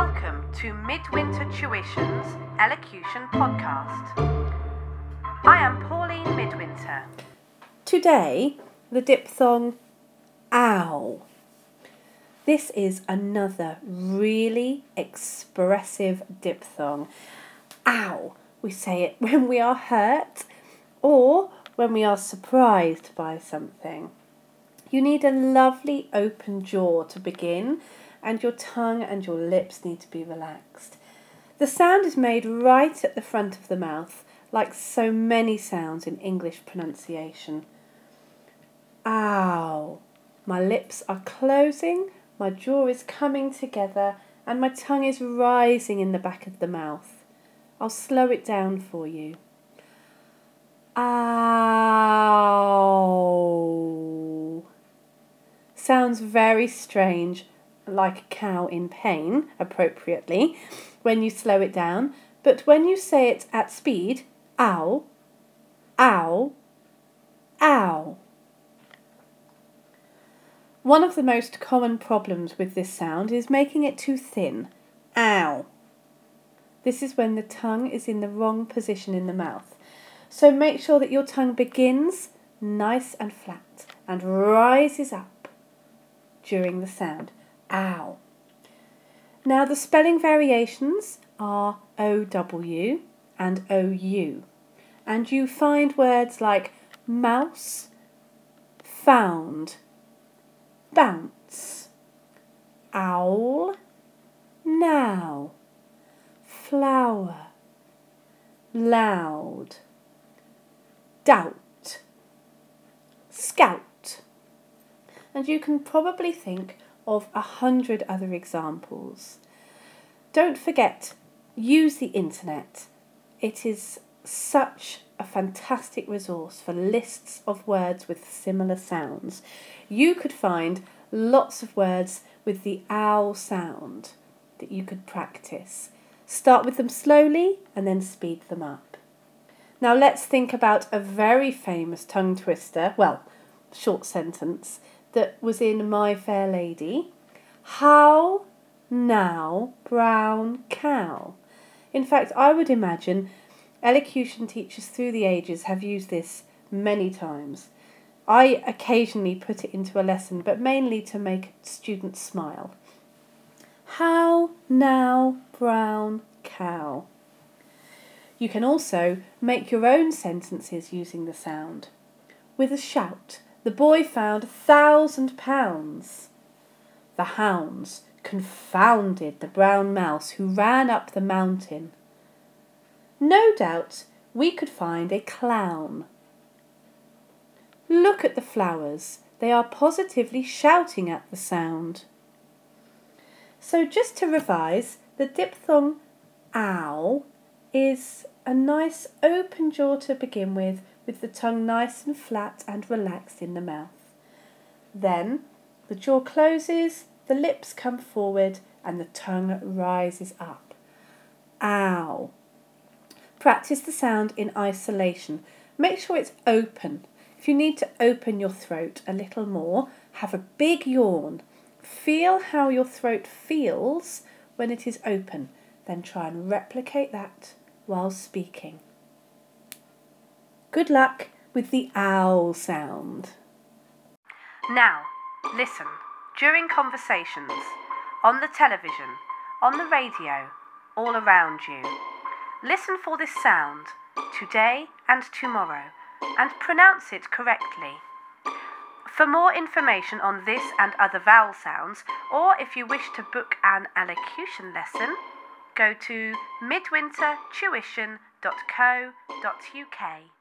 Welcome to Midwinter Tuition's Elocution Podcast. I am Pauline Midwinter. Today, the diphthong ow. This is another really expressive diphthong. Ow. We say it when we are hurt or when we are surprised by something. You need a lovely open jaw to begin, and your tongue and your lips need to be relaxed. The sound is made right at the front of the mouth, like so many sounds in English pronunciation. Ow! My lips are closing, my jaw is coming together, and my tongue is rising in the back of the mouth. I'll slow it down for you. Ow! Sounds very strange, like a cow in pain, appropriately, when you slow it down, but when you say it at speed, ow, ow, ow. One of the most common problems with this sound is making it too thin. Ow. This is when the tongue is in the wrong position in the mouth. So make sure that your tongue begins nice and flat and rises up during the sound. Ow. Now the spelling variations are OW and OU. And you find words like mouse, found, bounce, owl, now, flower, loud, doubt, scout. And you can probably think of a hundred other examples. Don't forget, use the internet. It is such a fantastic resource for lists of words with similar sounds. You could find lots of words with the owl sound that you could practice. Start with them slowly and then speed them up. Now let's think about a very famous tongue twister, well, short sentence, that was in My Fair Lady. How now, brown cow? In fact, I would imagine elocution teachers through the ages have used this many times. I occasionally put it into a lesson, but mainly to make students smile. How now, brown cow? You can also make your own sentences using the sound. With a shout, the boy found a thousand pounds. The hounds confounded the brown mouse who ran up the mountain. No doubt we could find a clown. Look at the flowers, they are positively shouting at the sound. So, just to revise, the diphthong ow is a nice open jaw to begin with, with the tongue nice and flat and relaxed in the mouth. Then the jaw closes, the lips come forward, and the tongue rises up. Ow. Practice the sound in isolation. Make sure it's open. If you need to open your throat a little more, have a big yawn. Feel how your throat feels when it is open. Then try and replicate that while speaking. Good luck with the owl sound. Now, listen during conversations, on the television, on the radio, all around you. Listen for this sound today and tomorrow and pronounce it correctly. For more information on this and other vowel sounds, or if you wish to book an elocution lesson, go to midwintertuition.co.uk.